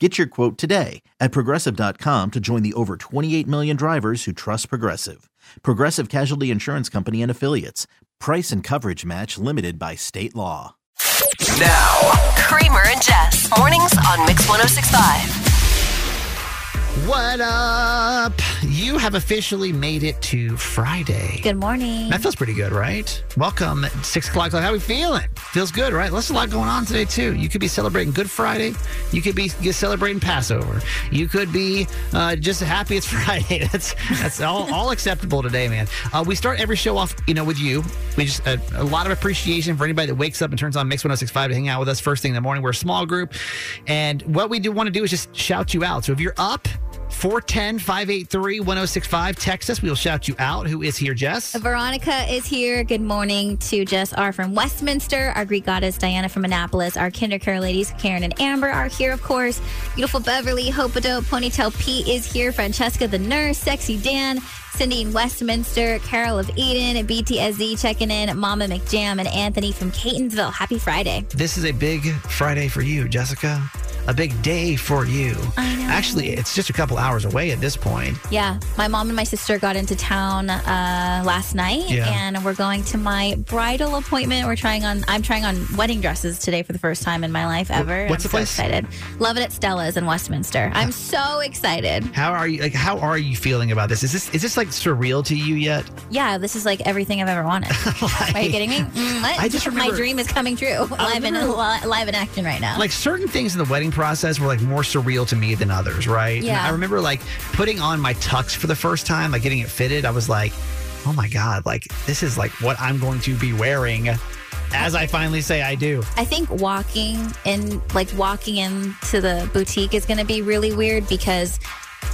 Get your quote today at progressive.com to join the over 28 million drivers who trust Progressive. Progressive Casualty Insurance Company and Affiliates. Price and coverage match limited by state law. Now, Kramer and Jess. Mornings on Mix 1065. What up? You have officially made it to Friday. Good morning. That feels pretty good, right? Welcome, six o'clock. How are we feeling? Feels good, right? There's a lot going on today too. You could be celebrating Good Friday. You could be celebrating Passover. You could be uh, just happy it's Friday. That's that's all, all acceptable today, man. Uh, we start every show off, you know, with you. We just uh, a lot of appreciation for anybody that wakes up and turns on Mix 106.5 to hang out with us first thing in the morning. We're a small group, and what we do want to do is just shout you out. So if you're up. 410 583 1065. Text us. We will shout you out. Who is here, Jess? Veronica is here. Good morning to Jess R. from Westminster. Our Greek goddess, Diana from Annapolis. Our Kindercare ladies, Karen and Amber, are here, of course. Beautiful Beverly, Hopedo, Ponytail Pete is here. Francesca, the nurse, Sexy Dan, Cindy in Westminster, Carol of Eden, BTSZ checking in, Mama McJam, and Anthony from Catonsville. Happy Friday. This is a big Friday for you, Jessica. A big day for you. Actually, it's just a couple hours away at this point. Yeah, my mom and my sister got into town uh, last night, Yeah. and we're going to my bridal appointment. We're trying on. I'm trying on wedding dresses today for the first time in my life ever. what's I'm the place? So excited. Love it at Stella's in Westminster. I'm so excited. How are you? Like, how are you feeling about this? Is this is this like surreal to you yet? Yeah, this is like everything I've ever wanted. are you kidding me? Mm, what? I just my dream is coming true. live in remember- li- live in action right now. Like certain things in the wedding process were like more surreal to me than others, right? And Yeah. I remember like putting on my tux for the first time, like getting it fitted. I was like, oh my god, like this is like what I'm going to be wearing as I finally say I do. I think walking in, like walking into the boutique is going to be really weird because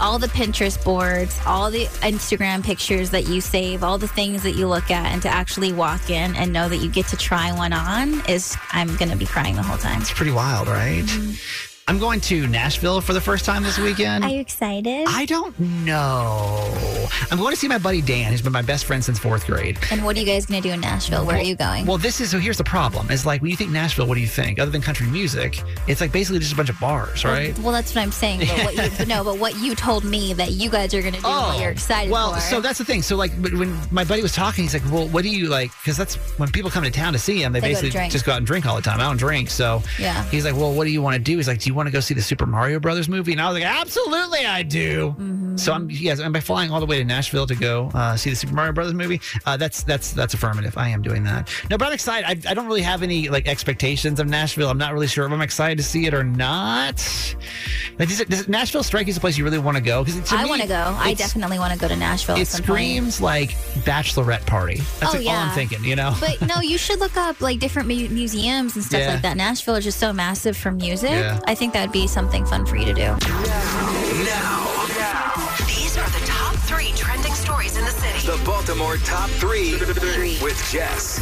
all the Pinterest boards, all the Instagram pictures that you save, all the things that you look at, and to actually walk in and know that you get to try one on is, I'm going to be crying the whole time. It's pretty wild, right? Mm-hmm. I'm going to Nashville for the first time this weekend. Are you excited? I don't know. I'm going to see my buddy Dan, who's been my best friend since fourth grade. and what are you guys going to do in Nashville? Where are you going? Well, this is so. Here's the problem: is like when you think Nashville, what do you think? Other than country music, it's like basically just a bunch of bars, right? Well, that's what I'm saying. But what you, no, but what you told me that you guys are going to do, and what you're oh, excited Oh, well, for. so that's the thing. So, like, but when my buddy was talking, he's like, "Well, what do you like?" Because that's when people come to town to see him, they, They basically drink. just go out and drink all the time. I don't drink, so Yeah. He's like, "Well, what do you want to do?" He's like, "Do you want to go see the Super Mario Brothers movie?" And I was like, "Absolutely, I do." Mm-hmm. So I'm yes, I'm by flying all the way to Nashville to go uh, see the Super Mario Brothers movie. Uh, that's that's that's affirmative. I am doing that. No, but I'm excited. I, I don't really have any like expectations of Nashville. I'm not really sure if I'm excited to see it or not. Like, does, it, does Nashville strike you as a place you really want to go? Because I want to go. I definitely want to go to Nashville. it some point. screams like bachelorette party. That's Oh, like all I'm thinking, you know? But no, you should look up like different mu- museums and stuff Yeah. like that. Nashville is just so massive for music. Yeah. I think that would be something fun for you to do. Now, these are the top three trending stories in the city. The Baltimore Top 3 with Jess.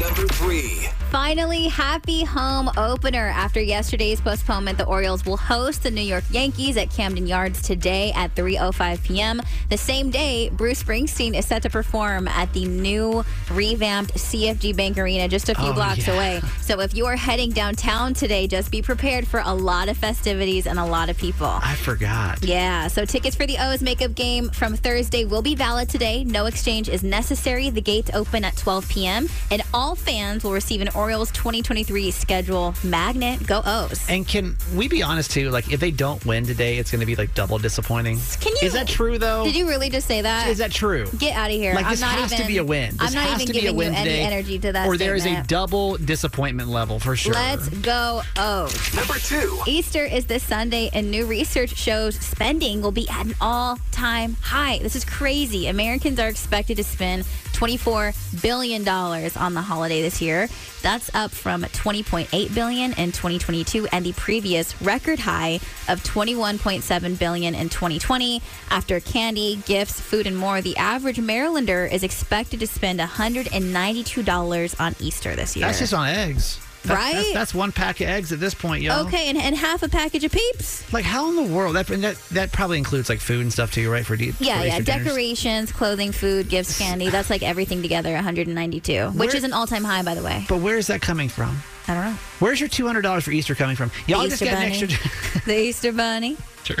Number 3. Finally, happy home opener. After yesterday's postponement, the Orioles will host the New York Yankees at Camden Yards today at 3:05 p.m. The same day, Bruce Springsteen is set to perform at the new revamped CFG Bank Arena just a few Oh, blocks yeah. away. So if you are heading downtown today, just be prepared for a lot of festivities and a lot of people. I forgot. Yeah, so tickets for the O's makeup game from Thursday will be valid today. No exchange is necessary. The gates open at 12 p.m. and all fans will receive an Orioles 2023 schedule magnet. Go O's. And can we be honest too? Like, if they don't win today, it's going to be like double disappointing. Can you? Is that true though? Did you really just say that? Is that true? Get out of here. Like I'm this not has even, to be a win. This I'm not has even to be a giving win you any today, energy to that. Or there is a double disappointment level for sure. Let's go O's. Number two. Easter is this Sunday, and new research shows spending will be at an all time high. This is crazy. Americans are expected to spend $24 billion on the holiday this year. That's up from 20.8 billion in 2022 and the previous record high of 21.7 billion in 2020. After candy, gifts, food, and more, the average Marylander is expected to spend $192 on Easter this year. That's just on eggs. That- Right? That's, that's one pack of eggs at this point, yo. Okay, and, and half a package of peeps. Like, how in the world? That and that that probably includes like food and stuff too, right? For deep. Yeah, for yeah. Dinners? Decorations, clothing, food, gifts, candy. That's like everything together, 192, which is an all-time high, by the way. But where is that coming from? I don't know. Where's your two hundred dollars for Easter coming from? Y'all just Easter got an extra. The Easter Bunny. sure.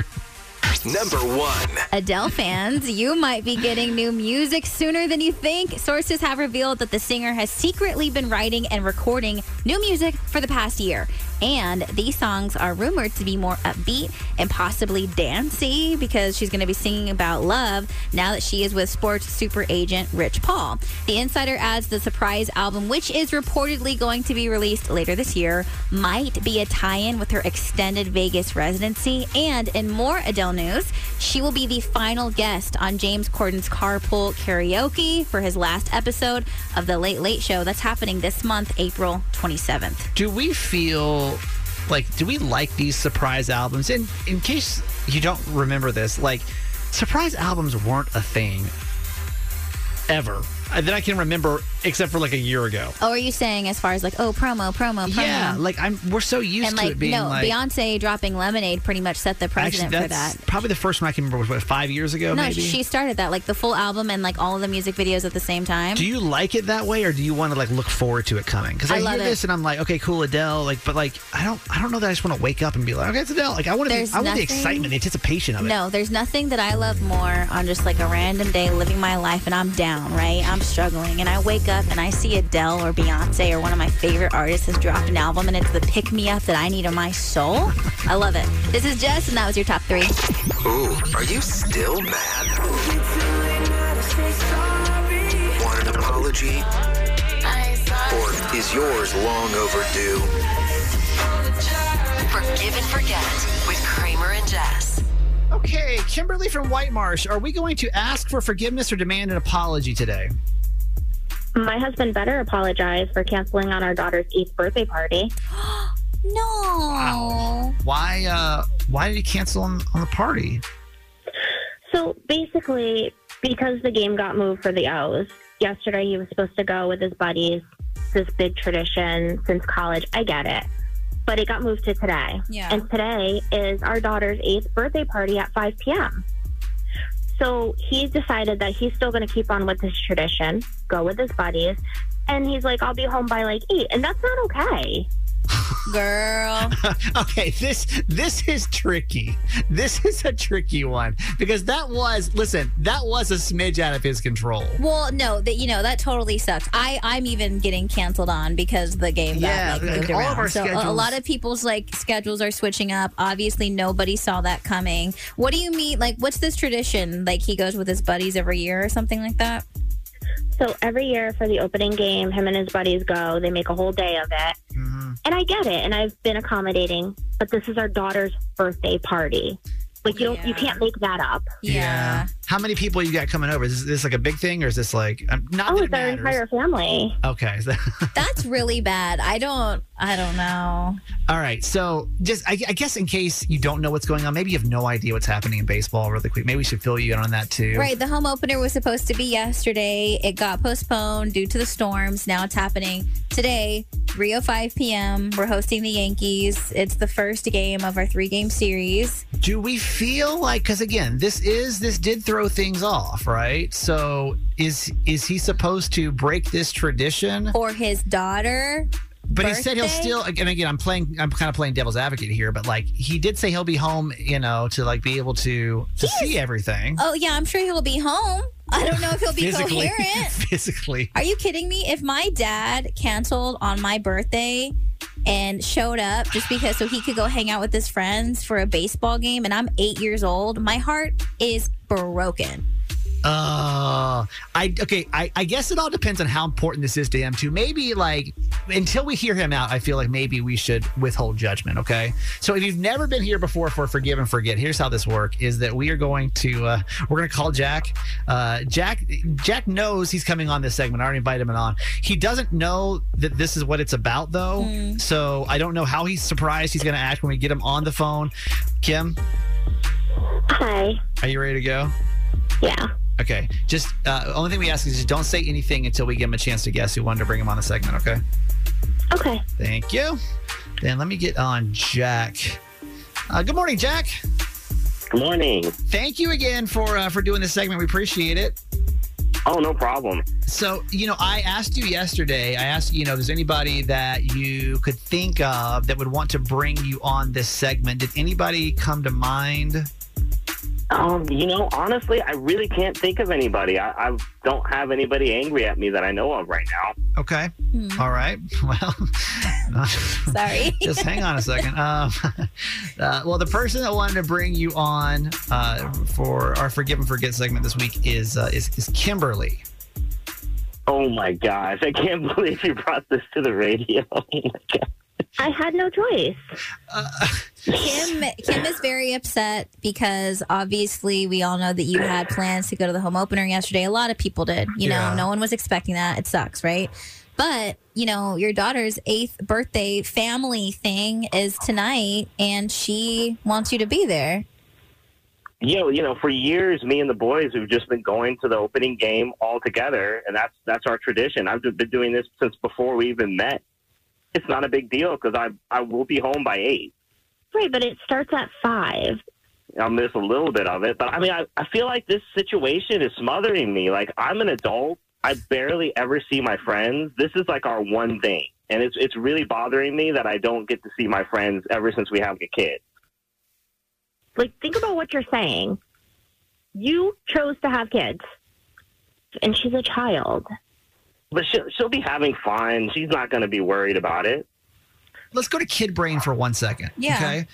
Number one. Adele fans, you might be getting new music sooner than you think. Sources have revealed that the singer has secretly been writing and recording new music for the past year. And these songs are rumored to be more upbeat and possibly dancey because she's going to be singing about love now that she is with sports super agent Rich Paul. The Insider adds the surprise album, which is reportedly going to be released later this year, might be a tie in with her extended Vegas residency. And in more Adele news, she will be the final guest on James Corden's Carpool Karaoke for his last episode of The Late Late Show. That's happening this month, April 27th. Do we feel like do we like these surprise albums? And in case you don't remember this, like surprise albums weren't a thing ever Uh, that I can remember, except for like a year ago. Oh, are you saying as far as like, oh, promo, promo, promo? Yeah, like I'm. We're so used and to like, it being no, like. Beyonce dropping Lemonade pretty much set the precedent for that. probably the first one I can remember was what five years ago. No, maybe. she started that, like the full album and like all of the music videos at the same time. do you like it that way, or do you want to like look forward to it coming? Because I, I hear love it. this and I'm like, okay, cool, Adele. Like, but like, I don't, I don't know that I just want to wake up and be like, okay, it's Adele. Like, I want to, I want the excitement, the anticipation of it. No, there's nothing that I love more on just like a random day living my life and I'm down, right? I'm struggling and I wake up and I see Adele or Beyonce or one of my favorite artists has dropped an album and it's the pick me up that I need in my soul. I love it. This is Jess and that was your top three. Ooh, are you still mad? Want an apology? Or is yours long overdue? Forgive and forget with Kramer and Jess. Okay, Kimberly from White Marsh, are we going to ask for forgiveness or demand an apology today? My husband better apologize for canceling on our daughter's eighth birthday party. No. Why? uh Why did he cancel on, on the party? So basically, because the game got moved for the O's, yesterday he was supposed to go with his buddies. This big tradition since college. I get it. But it got moved to today. Yeah. And today is our daughter's eighth birthday party at 5 p.m. So he decided that he's still going to keep on with his tradition, go with his buddies. And he's like, I'll be home by like 8. And that's not okay. Girl. okay, this this is tricky. This is a tricky one because that was listen, that was a smidge out of his control. Well, no, that you know that totally sucks. I I'm even getting canceled on because the game got Yeah, like like, moved all of our so a- a lot of people's like schedules are switching up. Obviously, nobody saw that coming. What do you mean? Like, what's this tradition? Like he goes with his buddies every year or something like that? So every year for the opening game, him and his buddies go. They make a whole day of it. Mm-hmm. And I get it, and I've been accommodating, but this is our daughter's birthday party. Like you don't, you can't make that up. How many people you got coming over? Is this like a big thing or is this like um, not Oh, that it it's our matters? entire family. Okay. That's really bad. I don't. I don't know. All right. So, just I, I guess in case you don't know what's going on, maybe you have no idea what's happening in baseball. Really quick, maybe we should fill you in on that too. Right. The home opener was supposed to be yesterday. It got postponed due to the storms. Now it's happening today, 3:05 p.m. We're hosting the Yankees. It's the first game of our three-game series. Do we feel like because again, this is this did throw things off, right? So is is he supposed to break this tradition? For his daughter, But he said he'll birthday? still. And again, I'm playing. I'm kind of playing devil's advocate here. But like, he did say he'll be home. You know, to like be able to to see everything Oh yeah, I'm sure he'll be home. I don't know if he'll be physically. coherent. physically. Are you kidding me? If my dad canceled on my birthday and showed up just because so he could go hang out with his friends for a baseball game and I'm eight years old, my heart is broken. Uh, I okay. I, I guess it all depends on how important this is to him too. Maybe like until we hear him out, I feel like maybe we should withhold judgment. Okay. So if you've never been here before for Forgive and Forget, here's how this works: is that we are going to uh, we're going to call Jack. Uh, Jack Jack knows he's coming on this segment. I already invited him on. He doesn't know that this is what it's about though. So I don't know how he's surprised he's going to act when we get him on the phone. Kim, Hi. are you ready to go? Yeah. Okay. Just uh, only thing we ask is just don't say anything until we give him a chance to guess who wanted to bring him on the segment. Okay. Okay. Thank you. Then let me get on Jack. Uh, good morning, Jack. Good morning. Thank you again for uh, for doing this segment. We appreciate it. Oh, no problem. So, you know, I asked you yesterday. I asked, you know, does anybody that you could think of that would want to bring you on this segment? Did anybody come to mind? Um, you know, honestly, I really can't think of anybody. I, I don't have anybody angry at me that I know of right now. Okay. All right. Well, Sorry. just hang on a second. Um, uh, well, the person that wanted to bring you on uh, for our Forgive and Forget segment this week is uh, is, is Kimberly. Oh my gosh, I can't believe you brought this to the radio. Oh my God. I had no choice. Kim Kim is very upset because obviously we all know that you had plans to go to the home opener yesterday. A lot of people did. You Yeah. know, no one was expecting that. It sucks, right? But, you know, your daughter's eighth birthday family thing is tonight and she wants you to be there. You know, you know, for years, me and the boys have just been going to the opening game all together, and that's that's our tradition. I've been doing this since before we even met. It's not a big deal because I I will be home by eight. Right, but it starts at five. I'll miss a little bit of it. But I mean, I, I feel like this situation is smothering me. Like I'm an adult. I barely ever see my friends. This is like our one thing. And it's it's really bothering me that I don't get to see my friends ever since we have a kid. Like, think about what you're saying. You chose to have kids, and she's a child. But she'll, she'll be having fun. She's not going to be worried about it. Let's go to kid brain for one second. Yeah. Okay.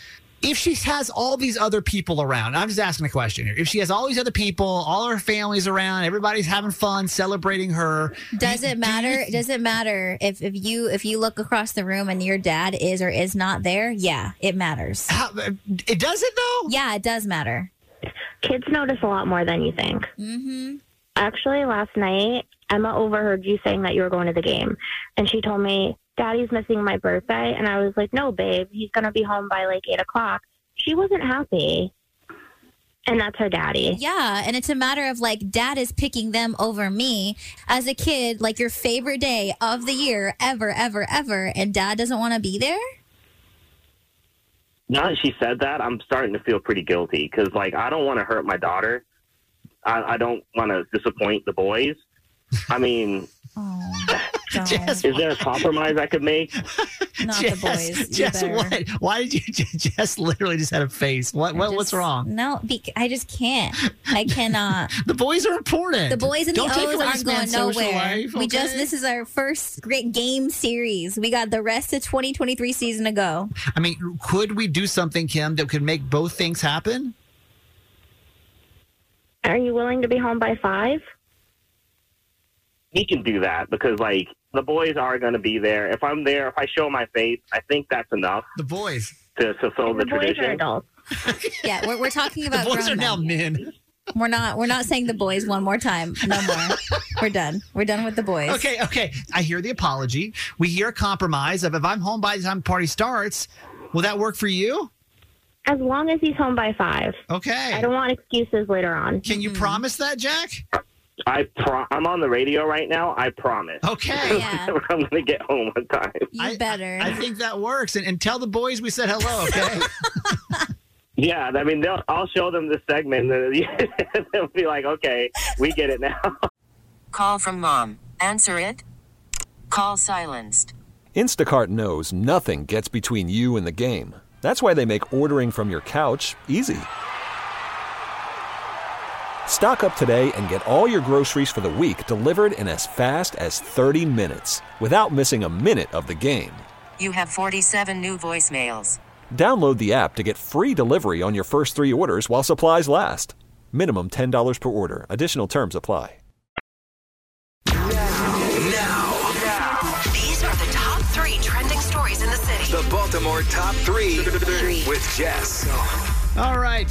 If she has all these other people around, I'm just asking a question here. If she has all these other people, all her family's around, everybody's having fun, celebrating her. Does do- it do matter? you- Does it matter if, if you if you look across the room and your dad is or is not there? Yeah, it matters. How, it does it though? Yeah, it does matter. Kids notice a lot more than you think. Mm-hmm. Actually, last night, Emma overheard you saying that you were going to the game, and she told me, Daddy's missing my birthday. And I was like, No, babe, he's going to be home by like 8 o'clock. She wasn't happy. And that's her daddy. Yeah, and it's a matter of like dad is picking them over me as a kid, like your favorite day of the year ever, ever, ever, and dad doesn't want to be there. Now that she said that, I'm starting to feel pretty guilty because, like, I don't want to hurt my daughter. I, I don't want to disappoint the boys. I mean, Oh. Jess, is there a compromise I could make? not Jess, the boys. Jess, what? Why did you? Jess literally just had a face. What? I what what's wrong? No, be, I just can't. I cannot. The boys are important. The boys and Don't the take O's aren't going nowhere. life, We just this is our first great game series. We got the rest of 2023 season to go. I mean, could we do something, Kim, that could make both things happen? Are you willing to be home by 5? He can do that because, like, the boys are going to be there. If I'm there, if I show my face, I think that's enough The boys. to fulfill the, the boys are tradition. adults. Yeah, we're, we're talking The about boys grown are now men. men. We're not we're not saying the boys one more time. No more. we're done. We're done with the boys. Okay, okay. I hear the apology. We hear a compromise of if I'm home by the time the party starts, will that work for you? As long as he's home by 5. Okay. I don't want excuses later on. Can you mm-hmm. promise that, Jack? I pro- I'm on the radio right now. I promise. Okay. Yeah. I'm going to get home on time. You I- better. I think that works. And, and tell the boys we said hello, okay? Yeah, I mean, they'll, I'll show them the segment, and they'll be like, "Okay, we get it now." Call from mom. Answer it. Call silenced. Instacart knows nothing gets between you and the game. That's why they make ordering from your couch easy. Stock up today and get all your groceries for the week delivered in as fast as 30 minutes without missing a minute of the game. You have 47 new voicemails. Download the app to get free delivery on your first three orders while supplies last. Minimum $10 per order. Additional terms apply. Now, These are the top three trending stories in the city. the Baltimore Top 3 with Jess. All right,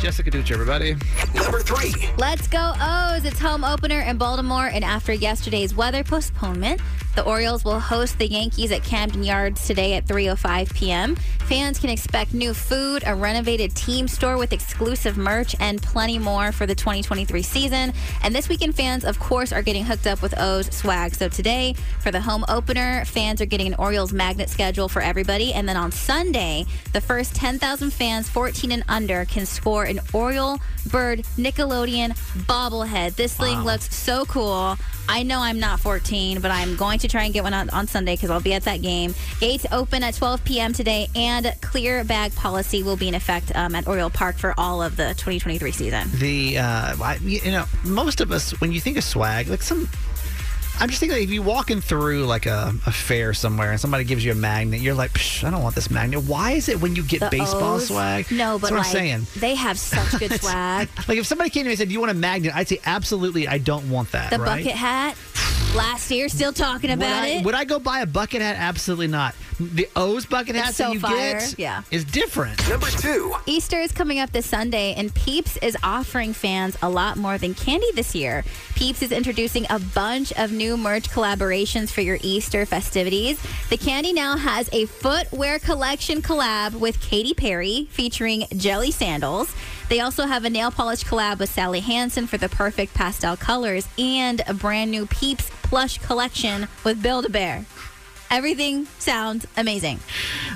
Jessica Duce, everybody. Number 3. Let's go O's. It's home opener in Baltimore, and after yesterday's weather postponement, the Orioles will host the Yankees at Camden Yards today at 3:05 p.m. Fans can expect new food, a renovated team store with exclusive merch, and plenty more for the 2023 season. And this weekend, fans, of course, are getting hooked up with O's swag. So today, for the home opener, fans are getting an Orioles magnet schedule for everybody, and then on Sunday, the first 10,000 fans 14 and under can score an Oriole Bird Nickelodeon bobblehead. This thing looks so cool. I know I'm not 14, but I'm going to try and get one on, on Sunday because I'll be at that game. Gates open at 12 p.m. today, and clear bag policy will be in effect um, at Oriole Park for all of the 2023 season. The uh, you know, most of us when you think of swag, like some. I'm just thinking if you're walking through like a, a fair somewhere and somebody gives you a magnet, you're like, Psh, I don't want this magnet. Why is it when you get The baseball O's? swag? No, but That's what like, I'm saying. they have such good swag. Like if somebody came to me and said, "Do you want a magnet?" I'd say, "Absolutely, I don't want that." The right? bucket hat. Last year, still talking Would about I, it. would I go buy a bucket hat? Absolutely not. The O's bucket It's hat so that you fire. get Yeah. is different. Number 2. Easter is coming up this Sunday, and Peeps is offering fans a lot more than candy this year. Peeps is introducing a bunch of new merch collaborations for your Easter festivities. The candy now has a footwear collection collab with Katy Perry featuring jelly sandals. They also have a nail polish collab with Sally Hansen for the perfect pastel colors and a brand new Peeps plush collection with Build a Bear. Everything sounds amazing.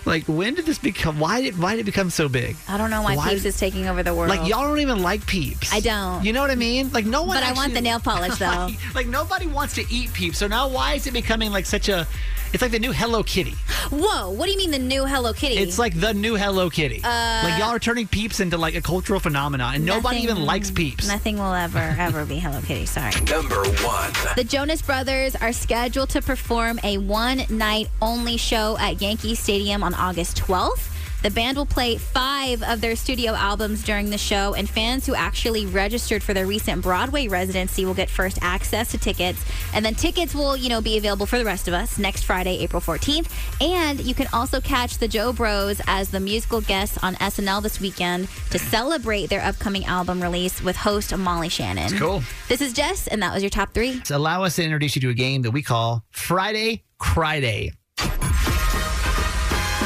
Like when did this become? Why did why did it become so big? I don't know why, Why- Peeps is taking over the world. Like y'all don't even like Peeps. I don't. You know what I mean? Like no one. But I want the nail polish, though. like, like, nobody wants to eat Peeps. So now why is it becoming like such a? It's like the new Hello Kitty. Whoa, what do you mean the new Hello Kitty? It's like the new Hello Kitty. Uh, like y'all are turning Peeps into like a cultural phenomenon, and nobody Nothing- even likes Peeps. Nothing will ever, ever be Hello Kitty. Sorry. Number 1. The Jonas Brothers are scheduled to perform a one night only show at Yankee Stadium on August 12th. The band will play five of their studio albums during the show, and fans who actually registered for their recent Broadway residency will get first access to tickets. And then tickets will, you know, be available for the rest of us next Friday, April 14th. And you can also catch the Jo Bros as the musical guests on SNL this weekend to celebrate their upcoming album release with host Molly Shannon. cool. This is Jess, and that was your top three. So allow us to introduce you to a game that we call Friday Cry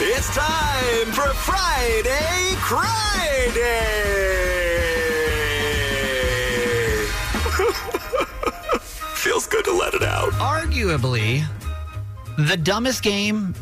It's time for Friday Friday. Feels good to let it out. Arguably, the dumbest game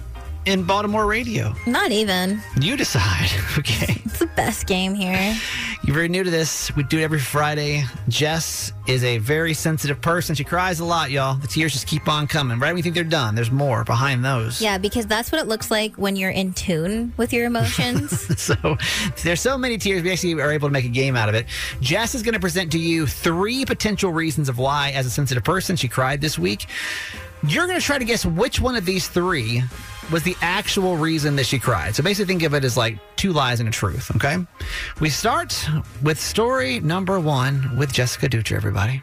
in Baltimore radio. Not even. You decide. Okay. It's the best game here. You're very new to this. We do it every Friday. Jess is a very sensitive person. She cries a lot, y'all. The tears just keep on coming. Right when you think they're done, there's more behind those. Yeah, because that's what it looks like when you're in tune with your emotions. So there's so many tears. We actually are able to make a game out of it. Jess is going to present to you three potential reasons of why, as a sensitive person, she cried this week. You're going to try to guess which one of these three was the actual reason that she cried. So basically, think of it as like two lies and a truth. Okay. We start with story number one with Jessica Dutra. Everybody.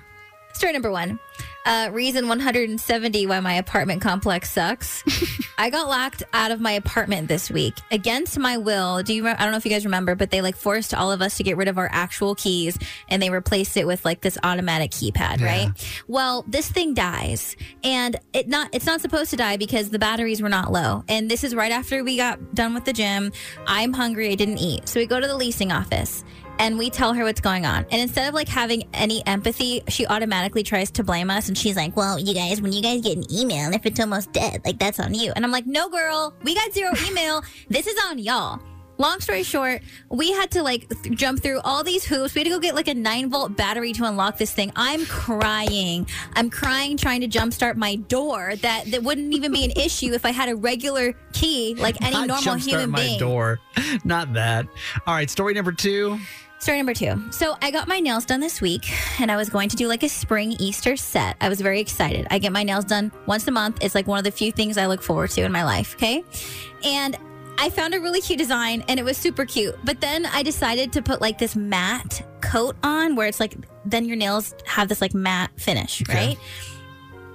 Story number one. Uh, reason 170 why my apartment complex sucks. I got locked out of my apartment this week against my will. Do you? Re- I don't know if you guys remember, but they like forced all of us to get rid of our actual keys and they replaced it with like this automatic keypad, right? Well, this thing dies, and it not it's not supposed to die because the batteries were not low. And this is right after we got done with the gym. I'm hungry. I didn't eat, so we go to the leasing office and we tell her what's going on. And instead of like having any empathy, she automatically tries to blame us. And she's like, well, you guys, when you guys get an email, if it's almost dead, like that's on you. And I'm like, no, girl, we got zero email. this is on y'all. Long story short, we had to like th- jump through all these hoops. We had to go get like a nine volt battery to unlock this thing. I'm crying. I'm crying trying to jumpstart my door. That that wouldn't even be an issue if I had a regular key like any Not normal jumpstart human my being. door. Not that. All right, story number two. Story number two. So I got my nails done this week and I was going to do like a spring Easter set. I was very excited. I get my nails done once a month. It's like one of the few things I look forward to in my life. Okay. And I found a really cute design and it was super cute. But then I decided to put like this matte coat on where it's like, then your nails have this like matte finish, right?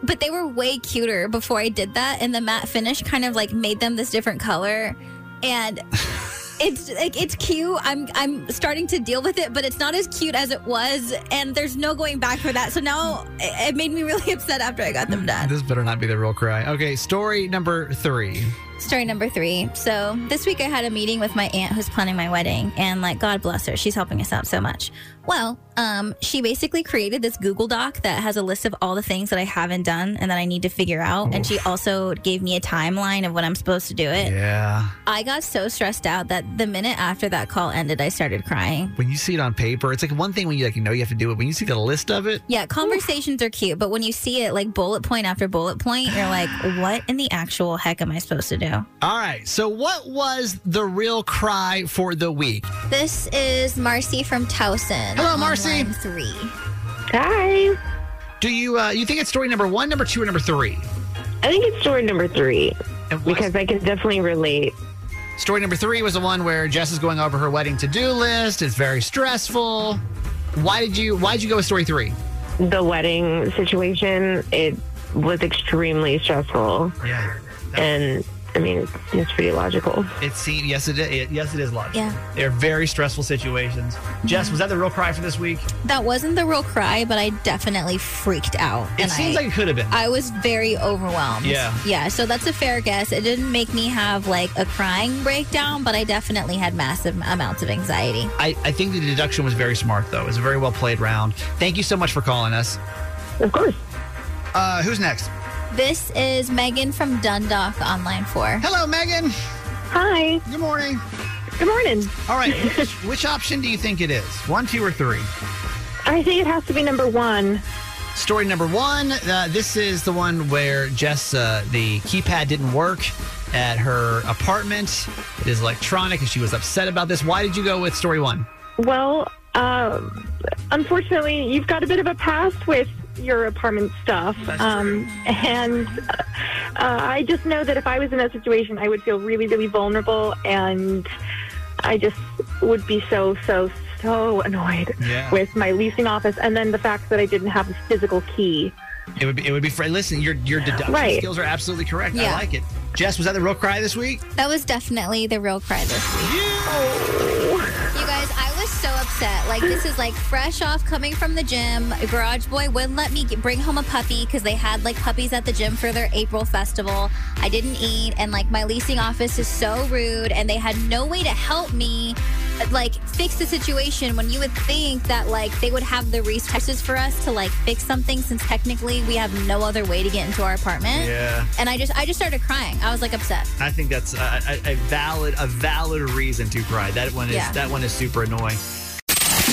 But they were way cuter before I did that. And the matte finish kind of like made them this different color. And it's like it's cute. I'm I'm starting to deal with it, but it's not as cute as it was, and there's no going back for that. So now it, it made me really upset after I got them done. This better not be the real cry. Okay, story number three. Story number three. So this week I had a meeting with my aunt who's planning my wedding, and like God bless her, she's helping us out so much. Well, um, she basically created this Google Doc that has a list of all the things that I haven't done and that I need to figure out, and she also gave me a timeline of when I'm supposed to do it. Yeah. I got so stressed out that the minute after that call ended, I started crying. When you see it on paper, it's like one thing when you like you know you have to do it. When you see the list of it, Yeah, conversations are cute, but when you see it like bullet point after bullet point, you're like, what in the actual heck am I supposed to do? All right. So, what was the real cry for the week? This is Marcy from Towson. Hello, Marcy. Three. Hi. Do you uh, you think it's story number one, number two, or number three? I think it's story number three because I can definitely relate. story number three was the one where Jess is going over her wedding to do list. It's very stressful. Why did you Why did you go with story three? The wedding situation, it was extremely stressful. Yeah. And I mean, it's, it's pretty logical. It seems yes it is yes it is logical. Yeah. They're very stressful situations. Jess, was that the real cry for this week? That wasn't the real cry, but I definitely freaked out. It and seems I, like it could have been. I was very overwhelmed. Yeah. Yeah. So that's a fair guess. It didn't make me have like a crying breakdown, but I definitely had massive amounts of anxiety. I, I think the deduction was very smart though. It was a very well played round. Thank you so much for calling us. Of course. Uh, who's next? This is Megan from Dundalk on line four. Hello, Megan. Hi. Good morning. Good morning. All right, which, which option do you think it is? One, two, or three? I think it has to be number one. Story number one. Uh, this is the one where Jess, uh, the keypad didn't work at her apartment. It is electronic, and she was upset about this. Why did you go with story one? Well, um, unfortunately, you've got a bit of a past with your apartment stuff. Um, and uh, I just know that if I was in that situation, I would feel really, really vulnerable. And I just would be so, so, so annoyed Yeah. with my leasing office. And then the fact that I didn't have the physical key. It would be. It would be. fr- Listen, your your deduction Right. skills are absolutely correct. I like it. Jess, was that the real cry this week? That was definitely the real cry this week. You guys, I was so upset. Like, this is like fresh off coming from the gym. Garage Boy wouldn't let me get, bring home a puppy because they had like puppies at the gym for their April festival. I didn't eat, and like my leasing office is so rude, and they had no way to help me. Like fix the situation when you would think that like they would have the resources for us to like fix something since technically we have no other way to get into our apartment. Yeah. And I just I just started crying. I was like upset. I think that's a, a, a valid a valid reason to cry. That one is Yeah. that one is super annoying.